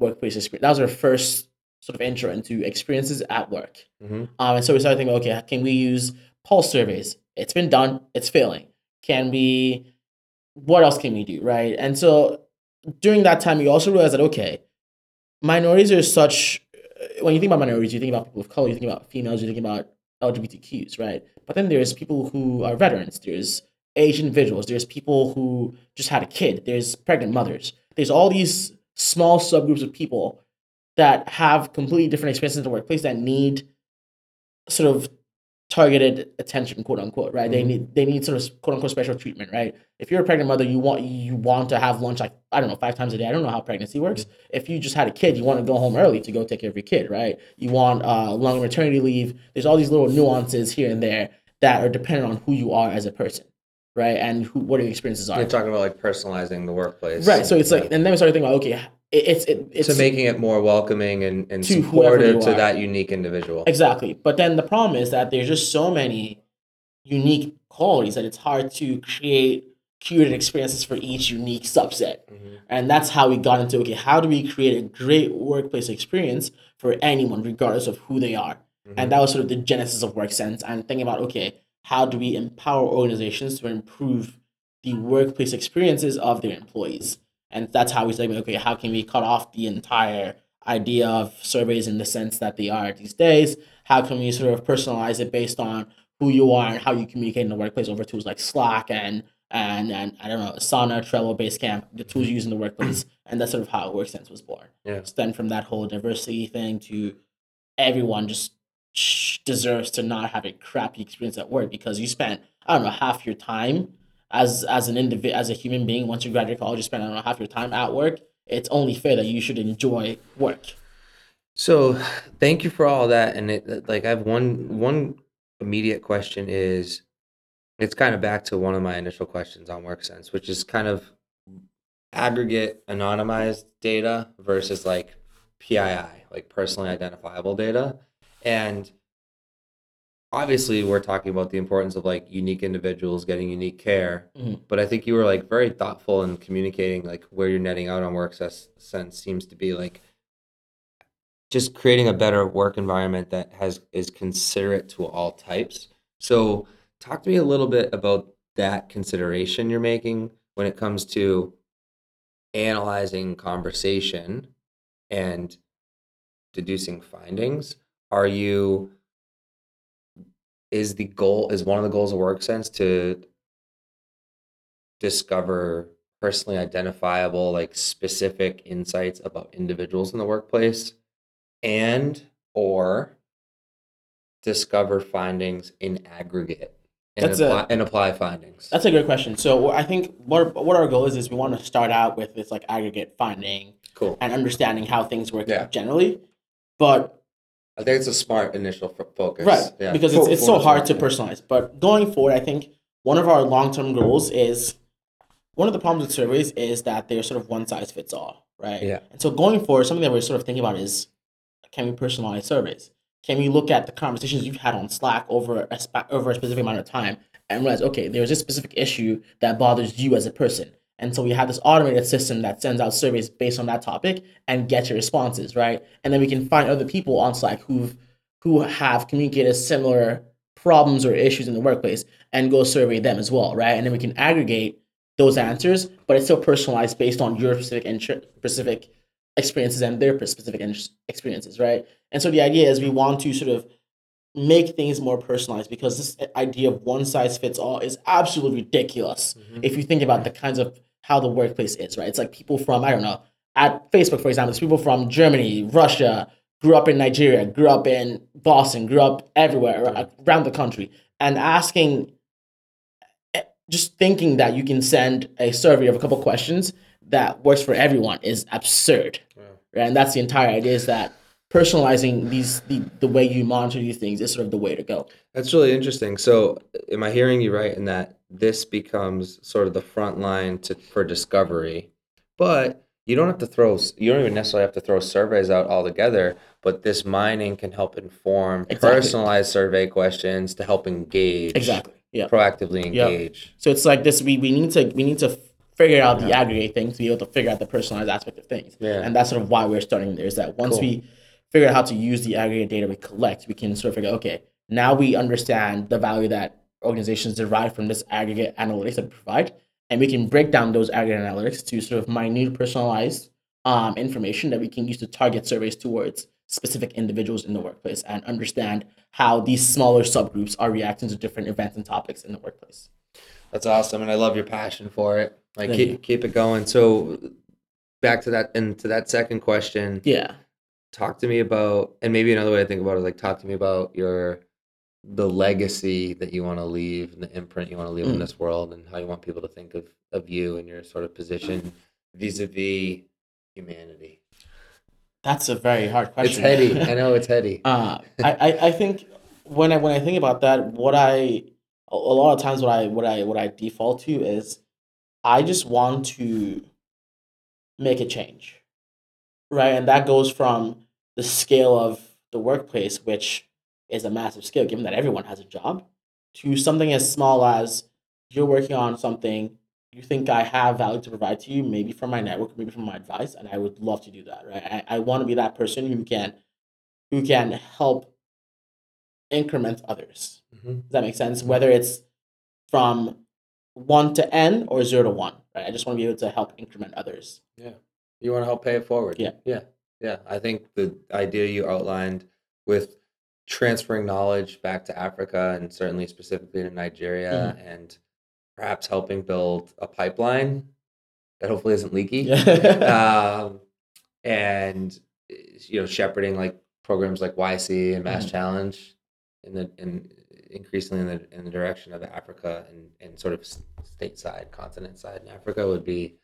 B: workplace experience. That was our first sort of intro into experiences at work.
A: Mhm.
B: Um, and so we started thinking, okay, can we use pulse surveys? It's been done. It's failing. Can we? What else can we do, right? And so during that time, you also realize that okay, minorities are such. When you think about minorities, you think about people of color. You think about females. You think about LGBTQs, right? But then there's people who are veterans. There's Asian individuals. There's people who just had a kid. There's pregnant mothers. There's all these small subgroups of people that have completely different experiences in the workplace that need sort of targeted attention, quote unquote, right? They
A: Mhm.
B: need they need sort of quote unquote special treatment, right? If you're a pregnant mother, you want you want to have lunch like I don't know five times a day. I don't know how pregnancy works. If you just had a kid, you want to go home early to go take care of your kid, right? You want uh, long maternity leave. There's all these little nuances here and there that are dependent on who you are as a person, right? And who what your experiences are.
A: You're talking about like personalizing the workplace.
B: Right. So it's
A: Yeah.
B: like, and then we started thinking about, okay, it, it's it, it's
A: so making it more welcoming and, and
B: To
A: supportive to that unique individual.
B: exactly. But then the problem is that there's just so many unique qualities that it's hard to create curated experiences for each unique subset.
A: Mhm.
B: And that's how we got into okay, how do we create a great workplace experience for anyone, regardless of who they are?
A: Mhm.
B: And that was sort of the genesis of WorkSense and thinking about okay, how do we empower organizations to improve the workplace experiences of their employees? And that's how we say, okay, how can we cut off the entire idea of surveys in the sense that they are these days? How can we sort of personalize it based on who you are and how you communicate in the workplace over tools like Slack and and and I don't know, Asana, Trello, Basecamp, the tools you use in the workplace, and that's sort of how WorkSense was born.
A: Yeah.
B: Then from that whole diversity thing to everyone just deserves to not have a crappy experience at work because you spent I don't know half your time as as an individual as a human being once you graduate college you spend I don't know half your time at work. It's only fair that you should enjoy work.
A: So thank you for all that. And it like I have one one immediate question is it's kind of back to one of my initial questions on WorkSense, which is kind of aggregate anonymized data versus like PII, like personally identifiable data. And obviously we're talking about the importance of like unique individuals getting unique care.
B: Mhm.
A: But I think you were like very thoughtful in communicating like where you're netting out on WorkSense sense seems to be like just creating a better work environment that has is considerate to all types. So, talk to me a little bit about that consideration you're making when it comes to analyzing conversation and deducing findings. Are you is the goal is one of the goals of WorkSense to discover personally identifiable like specific insights about individuals in the workplace and or discover findings in aggregate and,
B: That's a-
A: apply, and apply findings
B: That's a good question. So I think what what our goal is is we want to start out with this like aggregate finding
A: cool
B: and understanding how things work
A: Yeah.
B: generally, but
A: i think it's a smart initial f- focus
B: right
A: yeah
B: because it's, it's so hard to personalize. But going forward, I think one of our long term goals is one of the problems with surveys is that they're sort of one size fits all, right?
A: Yeah.
B: And so going forward, something that we're sort of thinking about is can we personalize surveys? Can we look at the conversations you've had on Slack over a spa- over a specific amount of time and realize, okay, there's this specific issue that bothers you as a person. And so we have this automated system that sends out surveys based on that topic and gets your responses, right? And then we can find other people on Slack who've who have communicated similar problems or issues in the workplace and go survey them as well, right? And then we can aggregate those answers, but it's still personalized based on your specific inter- specific experiences and their specific in- experiences, right? And so the idea is we want to sort of make things more personalized because this idea of one size fits all is absolutely ridiculous
A: Mhm.
B: if you think about the kinds of how the workplace is, right? It's like people from, I don't know, at Facebook, for example, it's people from Germany, Russia, grew up in Nigeria, grew up in Boston, grew up everywhere around the country, and asking, eh, just thinking that you can send a survey of a couple questions that works for everyone is absurd.
A: Yeah.
B: Right? And that's the entire idea is that personalizing these the, the way you monitor these things is sort of the way to go.
A: That's really interesting. So, am I hearing you right in that this becomes sort of the front line to for discovery, but you don't have to throw you don't even necessarily have to throw surveys out altogether, but this mining can help inform
B: Exactly.
A: personalized survey questions to help engage
B: Exactly. Yeah.
A: proactively
B: Yeah.
A: engage.
B: So it's like this. We, we need to we need to figure out the aggregate thing to be able to figure out the personalized aspect of things.
A: Yeah.
B: And that's sort of why we're starting there. Is that once
A: Cool.
B: we figure out how to use the aggregate data we collect, we can sort of figure okay now we understand the value that organizations derive from this aggregate analytics that we provide, and we can break down those aggregate analytics to sort of minute personalized um, information that we can use to target surveys towards specific individuals in the workplace and understand how these smaller subgroups are reacting to different events and topics in the workplace.
A: That's awesome, and I love your passion for it. Like
B: Thank
A: keep
B: you.
A: keep it going. So, back to that and to that second question.
B: Yeah.
A: talk to me about and maybe another way to think about it, like talk to me about your the legacy that you want to leave and the imprint you want to leave in
B: Mm.
A: this world and how you want people to think of of you and your sort of position vis-a-vis humanity
B: That's a very hard question it's
A: heady i know it's heady
B: uh, I, I, I think when I when I think about that, what i a lot of times what I what I what I default to is I just want to make a change. Right? And that goes from the scale of the workplace, which is a massive skill, given that everyone has a job, to something as small as you're working on something you think I have value to provide to you, maybe from my network, maybe from my advice, and I would love to do that, right? I, I want to be that person who can who can help increment others.
A: Mhm.
B: Does that make sense? Whether it's from one to n or zero to one, right? I just want to be able to help increment others. Yeah.
A: You want to help pay it forward
B: Yeah.
A: yeah yeah i think the idea you outlined with transferring knowledge back to africa and certainly specifically to nigeria
B: Mm-hmm.
A: and perhaps helping build a pipeline that hopefully isn't leaky
B: Yeah.
A: um, and you know shepherding like programs like YC and Mass
B: Mhm.
A: Challenge in the in increasingly in the in the direction of Africa and, and sort of stateside continent side in Africa would be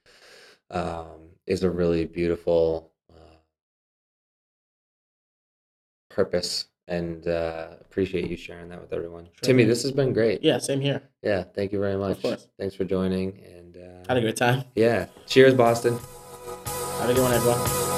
A: um, is a really beautiful uh, purpose and uh, appreciate you sharing that with everyone.
B: Sure
A: Timmy, this has been great.
B: yeah, same here.
A: Yeah, thank you very much.
B: course.
A: Thanks for joining and uh,
B: Had a great time.
A: yeah, cheers, Boston.
B: Have a good one, everyone.